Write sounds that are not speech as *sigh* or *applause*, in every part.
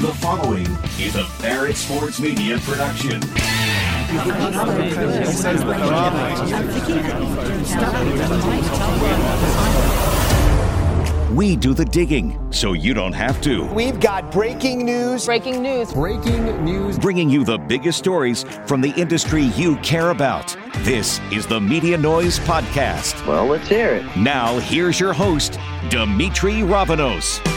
The following is a Barrett Sports Media production. We do the digging so you don't have to. We've got breaking news. Breaking news. Breaking news. Bringing you the biggest stories from the industry you care about. This is the Media Noise Podcast. Well, let's hear it. Now, here's your host, Demetri Ravanos.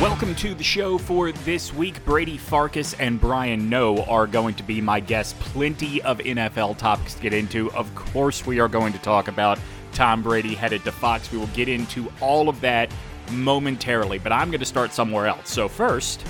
Welcome to the show for this week. Brady Farkas and Brian Noe are going to be my guests. Plenty of NFL topics to get into. Of course, we are going to talk about Tom Brady headed to Fox. We will get into all of that momentarily, but I'm going to start somewhere else. So, first,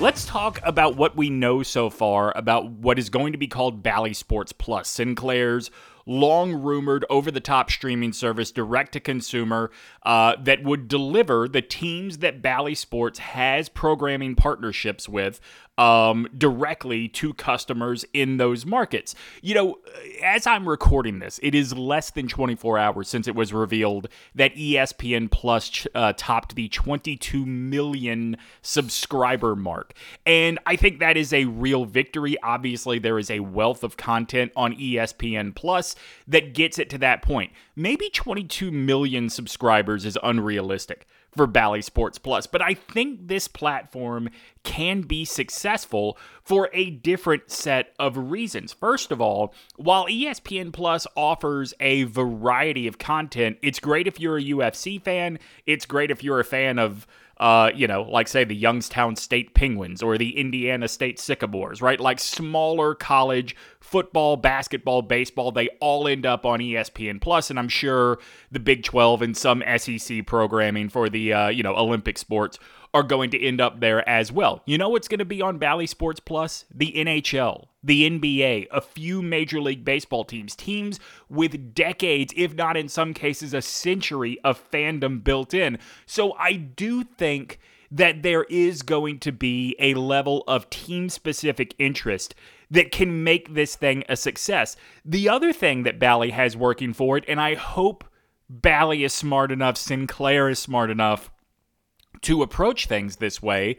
let's talk about what we know so far about what is going to be called Bally Sports Plus, Sinclair's long rumored over the top streaming service direct to consumer uh, that would deliver the teams that Bally Sports has programming partnerships with um, directly to customers in those markets. You know, as I'm recording this, it is less than 24 hours since it was revealed that ESPN Plus uh, topped the 22 million subscriber mark. And I think that is a real victory. Obviously, there is a wealth of content on ESPN Plus that gets it to that point. Maybe 22 million subscribers is unrealistic for Bally Sports Plus. But I think this platform can be successful for a different set of reasons. First of all, while ESPN Plus offers a variety of content, it's great if you're a UFC fan, it's great if you're a fan of uh, you know, like say the Youngstown State Penguins or the Indiana State Sycamores, right? Like smaller college football, basketball, baseball, they all end up on ESPN Plus, and I'm sure the Big 12 and some SEC programming for the uh, you know Olympic sports are going to end up there as well. You know what's going to be on Bally Sports Plus? The NHL, the NBA, a few Major League Baseball teams, teams with decades, if not in some cases a century of fandom built in. So I do think that there is going to be a level of team specific interest that can make this thing a success. The other thing that Bally has working for it, and I hope Bally is smart enough, Sinclair is smart enough to approach things this way,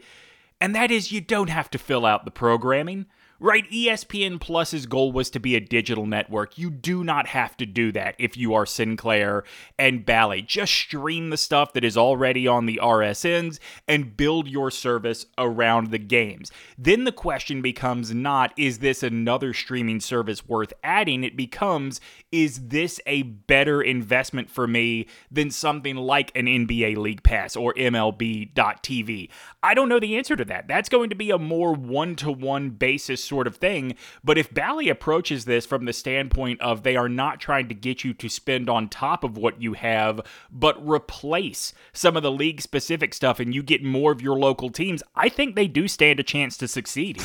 and that is you don't have to fill out the programming. Right, ESPN Plus's goal was to be a digital network. You do not have to do that if you are Sinclair and Bally. Just stream the stuff that is already on the RSNs and build your service around the games. Then the question becomes not is this another streaming service worth adding? It becomes is this a better investment for me than something like an NBA League Pass or MLB.TV? I don't know the answer to that. That's going to be a more one to one basis sort of thing. But if Bally approaches this from the standpoint of they are not trying to get you to spend on top of what you have, but replace some of the league specific stuff and you get more of your local teams, I think they do stand a chance to succeed.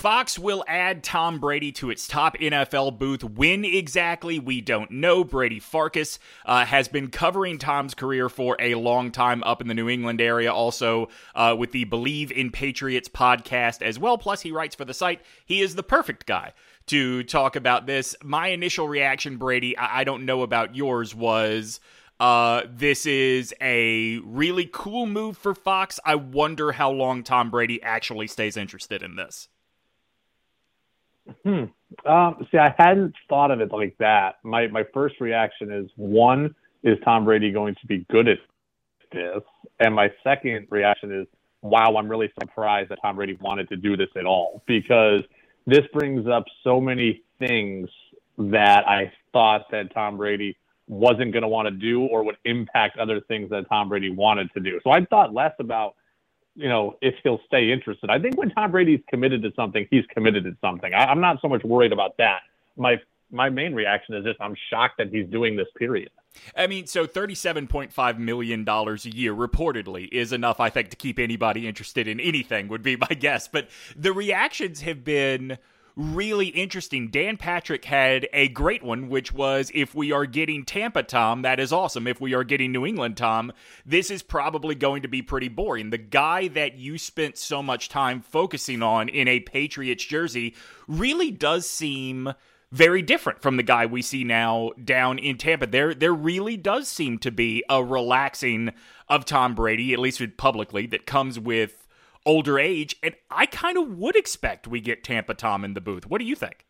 Fox will add Tom Brady to its top NFL booth. When exactly, we don't know. Brady Farkas uh, has been covering Tom's career for a long time up in the New England area, also uh, with the Bleav in Patriots podcast as well. Plus, he writes for the site. He is the perfect guy to talk about this. My initial reaction, Brady, I, I don't know about yours, was. Uh, this is a really cool move for Fox. I wonder how long Tom Brady actually stays interested in this. Hmm. Um, see, I hadn't thought of it like that. My my first reaction is one is Tom Brady going to be good at this, and my second reaction is wow, I'm really surprised that Tom Brady wanted to do this at all because this brings up so many things that I thought that Tom Brady wasn't going to want to do or would impact other things that Tom Brady wanted to do. So I thought less about you know, if he'll stay interested. I think when Tom Brady's committed to something, he's committed to something. I, I'm not so much worried about that. My my main reaction is just I'm shocked that he's doing this. Period. I mean, so $37.5 million a year reportedly is enough, I think, to keep anybody interested in anything, would be my *laughs* guess. But the reactions have been really interesting. Dan Patrick had a great one, which was if we are getting Tampa Tom, that is awesome. If we are getting New England Tom, this is probably going to be pretty boring. The guy that you spent so much time focusing on in a Patriots jersey really does seem very different from the guy we see now down in Tampa. There there really does seem to be a relaxing of Tom Brady, at least publicly, that comes with older age. And I kind of would expect we get Tampa Tom in the booth. What do you think?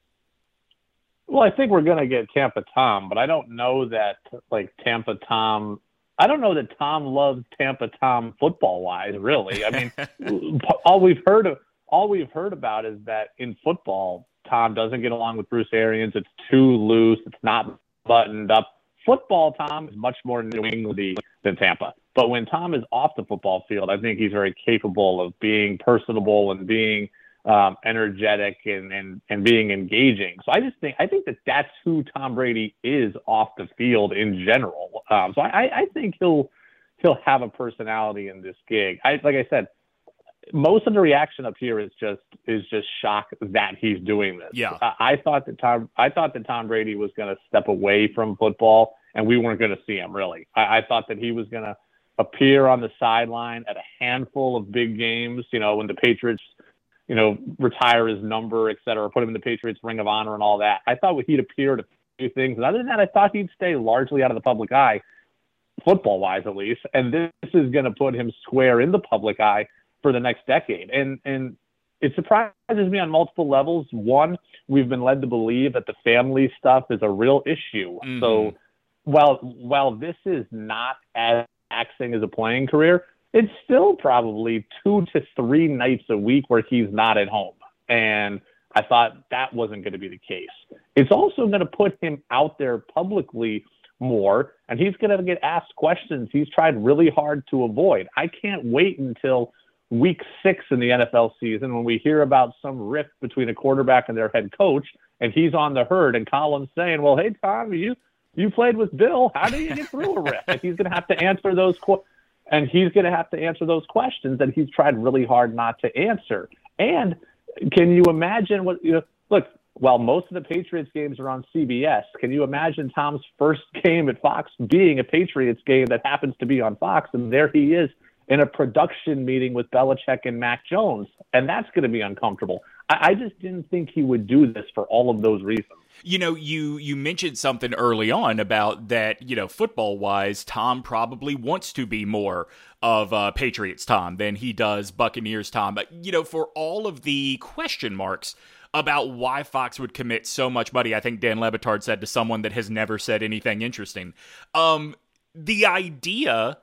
Well, I think we're going to get Tampa Tom, but I don't know that like Tampa Tom. I don't know that Tom loves Tampa Tom football wise. Really, I mean, *laughs* all we've heard of all we've heard about is that in football, Tom doesn't get along with Bruce Arians. It's too loose. It's not buttoned up. Football Tom is much more New Englandy than Tampa. But when Tom is off the football field, I think he's very capable of being personable and being um, energetic and, and and being engaging. So I just think I think that that's who Tom Brady is off the field in general. Um, so I, I think he'll he'll have a personality in this gig. I like I said, most of the reaction up here is just is just shock that he's doing this. Yeah, I, I thought that Tom I thought that Tom Brady was going to step away from football and we weren't going to see him really. I, I thought that he was going to appear on the sideline at a handful of big games. You know, when the Patriots, you know, retire his number, et cetera, put him in the Patriots Ring of Honor and all that. I thought he'd appear at a few things, and other than that, I thought he'd stay largely out of the public eye, football wise at least. And this is going to put him square in the public eye for the next decade. And and it surprises me on multiple levels. One, we've been led to believe that the family stuff is a real issue. Mm-hmm. So while while this is not as taxing as a playing career, it's still probably two to three nights a week where he's not at home. And I thought that wasn't going to be the case. It's also going to put him out there publicly more, and he's going to get asked questions he's tried really hard to avoid. I can't wait until week six in the NFL season when we hear about some rift between a quarterback and their head coach, and he's on the herd, and Colin's saying, "Well, hey Tom, you you played with Bill. How do you get through a rift?" and he's going to have to answer those qu- and he's going to have to answer those questions that he's tried really hard not to answer. And can you imagine what you know? Look, while most of the Patriots games are on CBS, can you imagine Tom's first game at Fox being a Patriots game that happens to be on Fox, and there he is in a production meeting with Belichick and Mac Jones, and that's going to be uncomfortable. I, I just didn't think he would do this for all of those reasons. You know, you you mentioned something early on about that. You know, football wise, Tom probably wants to be more of uh, Patriots Tom than he does Buccaneers Tom. But you know, for all of the question marks about why Fox would commit so much money, I think Dan Le Batard said to someone that has never said anything interesting. Um, the idea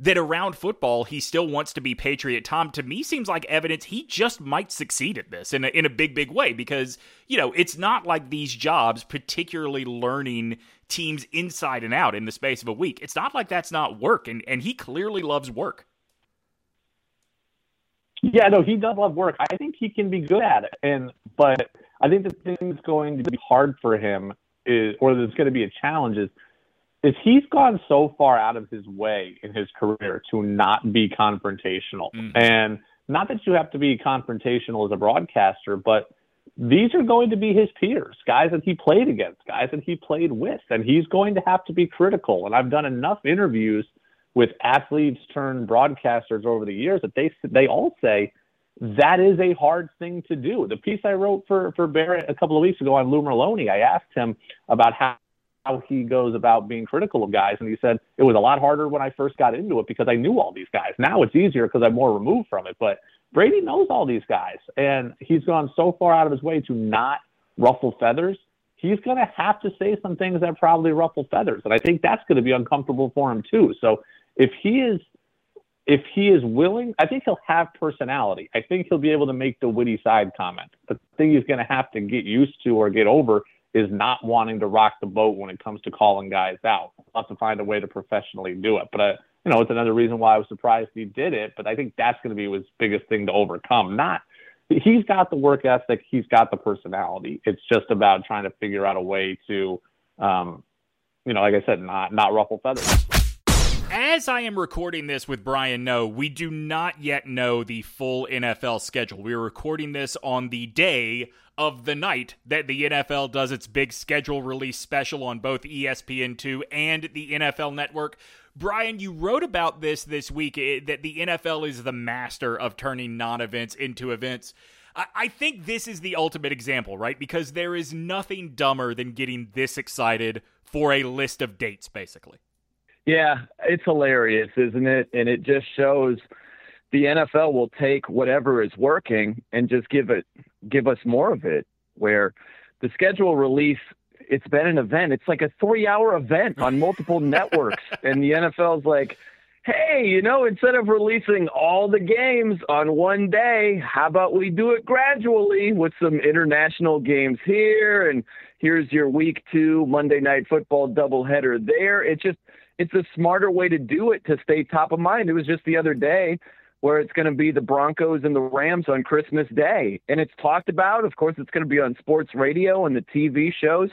that around football he still wants to be Patriot Tom to me seems like evidence he just might succeed at this in a, in a big big way because you know it's not like these jobs particularly learning teams inside and out in the space of a week it's not like that's not work and and he clearly loves work. Yeah no he does love work. I think he can be good at it and but I think the thing that's going to be hard for him is or there's going to be a challenge is is he's gone so far out of his way in his career to not be confrontational. Mm-hmm. And not that you have to be confrontational as a broadcaster, but these are going to be his peers, guys that he played against, guys that he played with, and he's going to have to be critical. And I've done enough interviews with athletes turned broadcasters over the years that they they all say that is a hard thing to do. The piece I wrote for for Barrett a couple of weeks ago on Lou Merloni, I asked him about how how he goes about being critical of guys. And he said it was a lot harder when I first got into it because I knew all these guys. Now it's easier because I'm more removed from it. But Brady knows all these guys, and he's gone so far out of his way to not ruffle feathers. He's going to have to say some things that probably ruffle feathers, and I think that's going to be uncomfortable for him too. So if he is if he is willing, I think he'll have personality. I think he'll be able to make the witty side comment. The thing he's going to have to get used to or get over is not wanting to rock the boat when it comes to calling guys out. We'll have to find a way to professionally do it. But, uh, you know, it's another reason why I was surprised he did it. But I think that's going to be his biggest thing to overcome. Not, he's got the work ethic, he's got the personality. It's just about trying to figure out a way to, um, you know, like I said, not not ruffle feathers. As I am recording this with Brian Noe, we do not yet know the full NFL schedule. We are recording this on the day of the night that the NFL does its big schedule release special on both ESPN2 and the NFL Network. Brian, you wrote about this this week eh, that the NFL is the master of turning non events into events. I think this is the ultimate example, right? Because there is nothing dumber than getting this excited for a list of dates, basically. Yeah, it's hilarious, isn't it? And it just shows the NFL will take whatever is working and just give it give us more of it. Where the schedule release, it's been an event. It's like a three hour event on multiple *laughs* networks, and the NFL's like, hey, you know, instead of releasing all the games on one day, how about we do it gradually with some international games here and here's your week two Monday night football doubleheader there. It just it's a smarter way to do it to stay top of mind. It was just the other day where it's going to be the Broncos and the Rams on Christmas Day. And it's talked about. Of course, it's going to be on sports radio and the TV shows.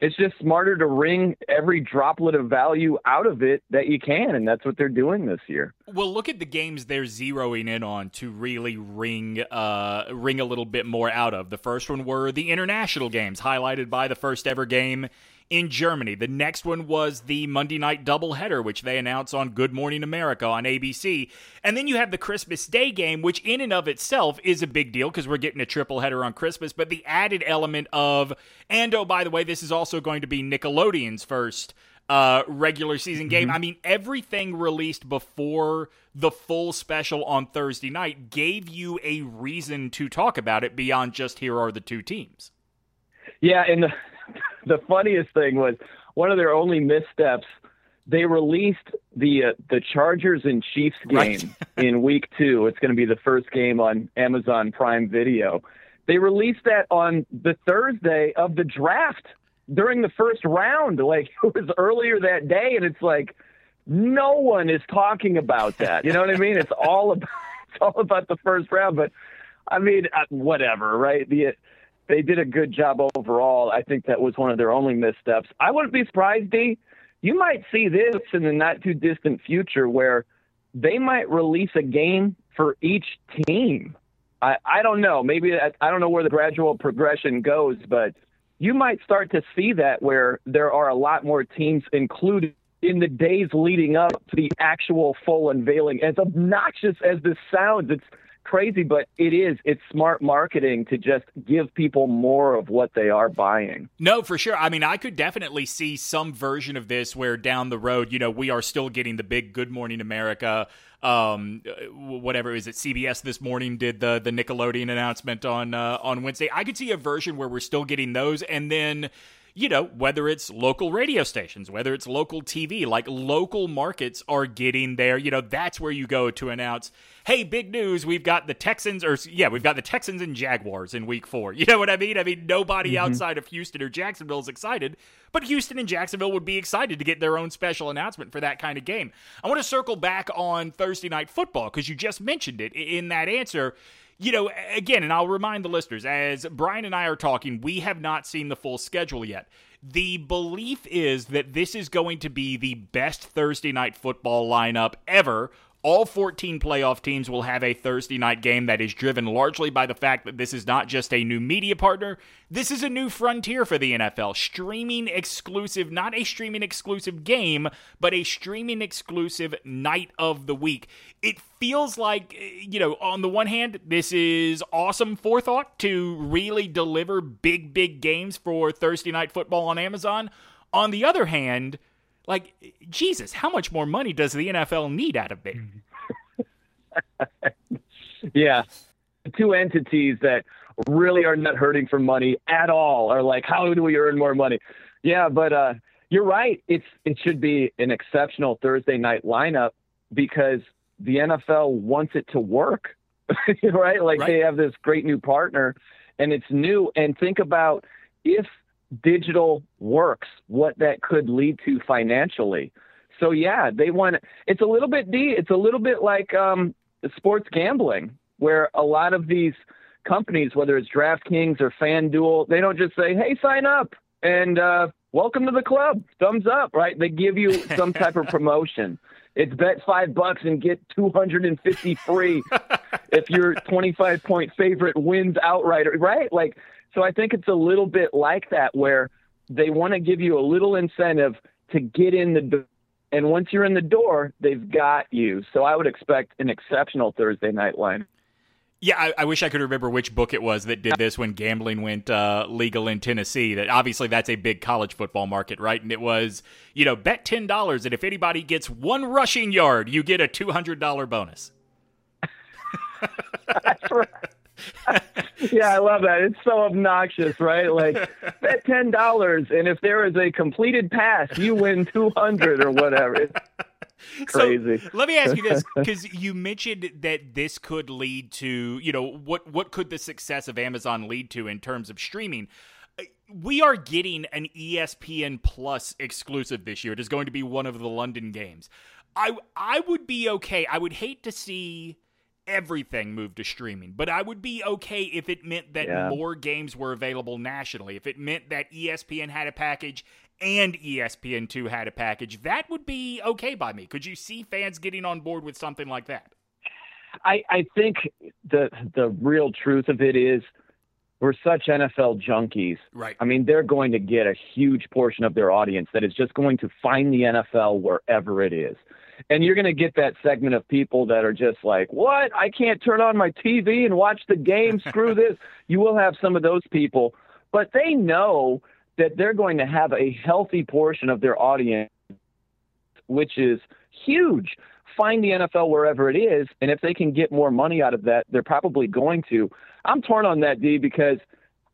It's just smarter to wring every droplet of value out of it that you can. And that's what they're doing this year. Well, look at the games they're zeroing in on to really wring, uh, wring a little bit more out of. The first one were the international games, highlighted by the first ever game in Germany. The next one was the Monday night doubleheader, which they announce on Good Morning America on ABC. And then you have the Christmas Day game, which in and of itself is a big deal because we're getting a triple header on Christmas. But the added element of, and oh, by the way, this is also going to be Nickelodeon's first uh, regular season game. Mm-hmm. I mean, everything released before the full special on Thursday night gave you a reason to talk about it beyond just here are the two teams. Yeah, and the *laughs* the funniest thing was one of their only missteps. They released the uh, the Chargers and Chiefs game right. in *laughs* week two. It's going to be the first game on Amazon Prime Video. They released that on the Thursday of the draft during the first round. Like *laughs* it was earlier that day, and it's like no one is talking about that. You know what I mean? It's all about it's all about the first round. But I mean, uh, whatever, right? The they did a good job overall. I think that was one of their only missteps. I wouldn't be surprised, D. You might see this in the not too distant future where they might release a game for each team. I, I don't know. Maybe I, I don't know where the gradual progression goes, but you might start to see that where there are a lot more teams included in the days leading up to the actual full unveiling. As obnoxious as this sounds, it's crazy, but it is. It's smart marketing to just give people more of what they are buying. No, for sure. I mean, I could definitely see some version of this where down the road, you know, we are still getting the big Good Morning America um, whatever is it CBS this morning did the the Nickelodeon announcement on uh, on Wednesday. I could see a version where we're still getting those, and then you know, whether it's local radio stations, whether it's local TV, like local markets are getting there. You know, that's where you go to announce, hey, big news, we've got the Texans, or yeah, we've got the Texans and Jaguars in week four. *laughs* You know what I mean? I mean, nobody mm-hmm. outside of Houston or Jacksonville is excited, but Houston and Jacksonville would be excited to get their own special announcement for that kind of game. I want to circle back on Thursday night football because you just mentioned it in that answer you know, again, and I'll remind the listeners, as Brian and I are talking, we have not seen the full schedule yet. The belief is that this is going to be the best Thursday night football lineup ever all 14 playoff teams will have a Thursday night game that is driven largely by the fact that this is not just a new media partner, this is a new frontier for the NFL. Streaming exclusive, not a streaming exclusive game, but a streaming exclusive night of the week. It feels like, you know, on the one hand, this is awesome forethought to really deliver big, big games for Thursday night football on Amazon. On the other hand, like, Jesus, how much more money does the NFL need out of it? *laughs* yeah. Two entities that really are not hurting for money at all are like, how do we earn more money? Yeah, but uh, you're right. It's it should be an exceptional Thursday night lineup because the NFL wants it to work, *laughs* right? Like right. they have this great new partner, and it's new. And think about if digital works, what that could lead to financially. So yeah, they want it's a little bit d it's a little bit like um, sports gambling where a lot of these companies, whether it's DraftKings or FanDuel, they don't just say, "Hey, sign up and uh, welcome to the club, thumbs up," right? They give you *laughs* some type of promotion. It's bet five bucks and get 250 free *laughs* if your 25 point favorite wins outright, right? Like so I think it's a little bit like that where they want to give you a little incentive to get in the door. And once you're in the door, they've got you. So I would expect an exceptional Thursday night line. Yeah, I, I, wish I could remember which book it was that did this when gambling went uh, legal in Tennessee. That obviously that's a big college football market, right? And it was, you know, bet ten dollars, and if anybody gets one rushing yard, you get a two hundred dollar bonus. *laughs* that's right. Yeah, I love that. It's so obnoxious, right? Like *laughs* bet ten dollars, and if there is a completed pass, you win two hundred or whatever. *laughs* Crazy. So, let me ask you this *laughs* because you mentioned that this could lead to, you know, what what could the success of Amazon lead to in terms of streaming? Uh, we are getting an ESPN Plus exclusive this year. It is going to be one of the London games. I I would be okay. I would hate to see everything moved to streaming, but I would be okay if it meant that yeah. more games were available nationally. If it meant that ESPN had a package and ESPN2 had a package, that would be okay by me. Could you see fans getting on board with something like that? I, I think the the real truth of it is we're such NFL junkies. Right. I mean, they're going to get a huge portion of their audience that is just going to find the NFL wherever it is. And you're going to get that segment of people that are just like, what? I can't turn on my TV and watch the game. Screw *laughs* this. You will have some of those people, but they know that they're going to have a healthy portion of their audience, which is huge. Find the NFL wherever it is, and if they can get more money out of that, they're probably going to. I'm torn on that, D, because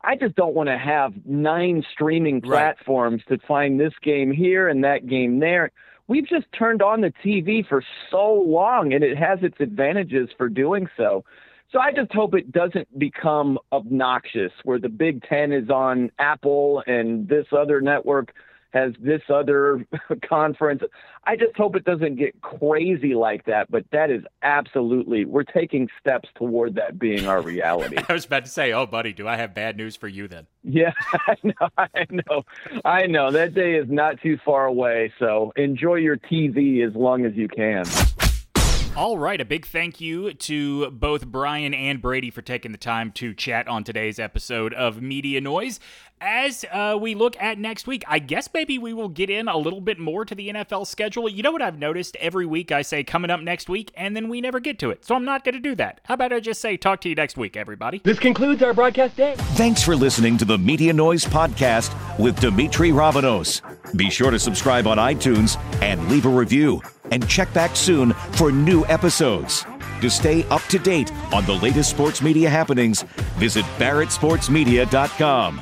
I just don't want to have nine streaming platforms right. to find this game here and that game there. We've just turned on the TV for so long, and it has its advantages for doing so. So I just hope it doesn't become obnoxious where the Big Ten is on Apple and this other network has this other *laughs* conference. I just hope it doesn't get crazy like that, but that is absolutely, we're taking steps toward that being our reality. *laughs* I was about to say, oh, buddy, do I have bad news for you then? Yeah, *laughs* I know, I know, I know. That day is not too far away, so enjoy your TV as long as you can. All right, a big thank you to both Brian and Brady for taking the time to chat on today's episode of Media Noise. As uh, we look at next week, I guess maybe we will get in a little bit more to the NFL schedule. You know what I've noticed? Every week I say coming up next week, and then we never get to it. So I'm not going to do that. How about I just say talk to you next week, everybody? This concludes our broadcast day. Thanks for listening to the Media Noise Podcast with Demetri Ravanos. Be sure to subscribe on iTunes and leave a review and check back soon for new episodes. To stay up to date on the latest sports media happenings, visit barrettsportsmedia.com.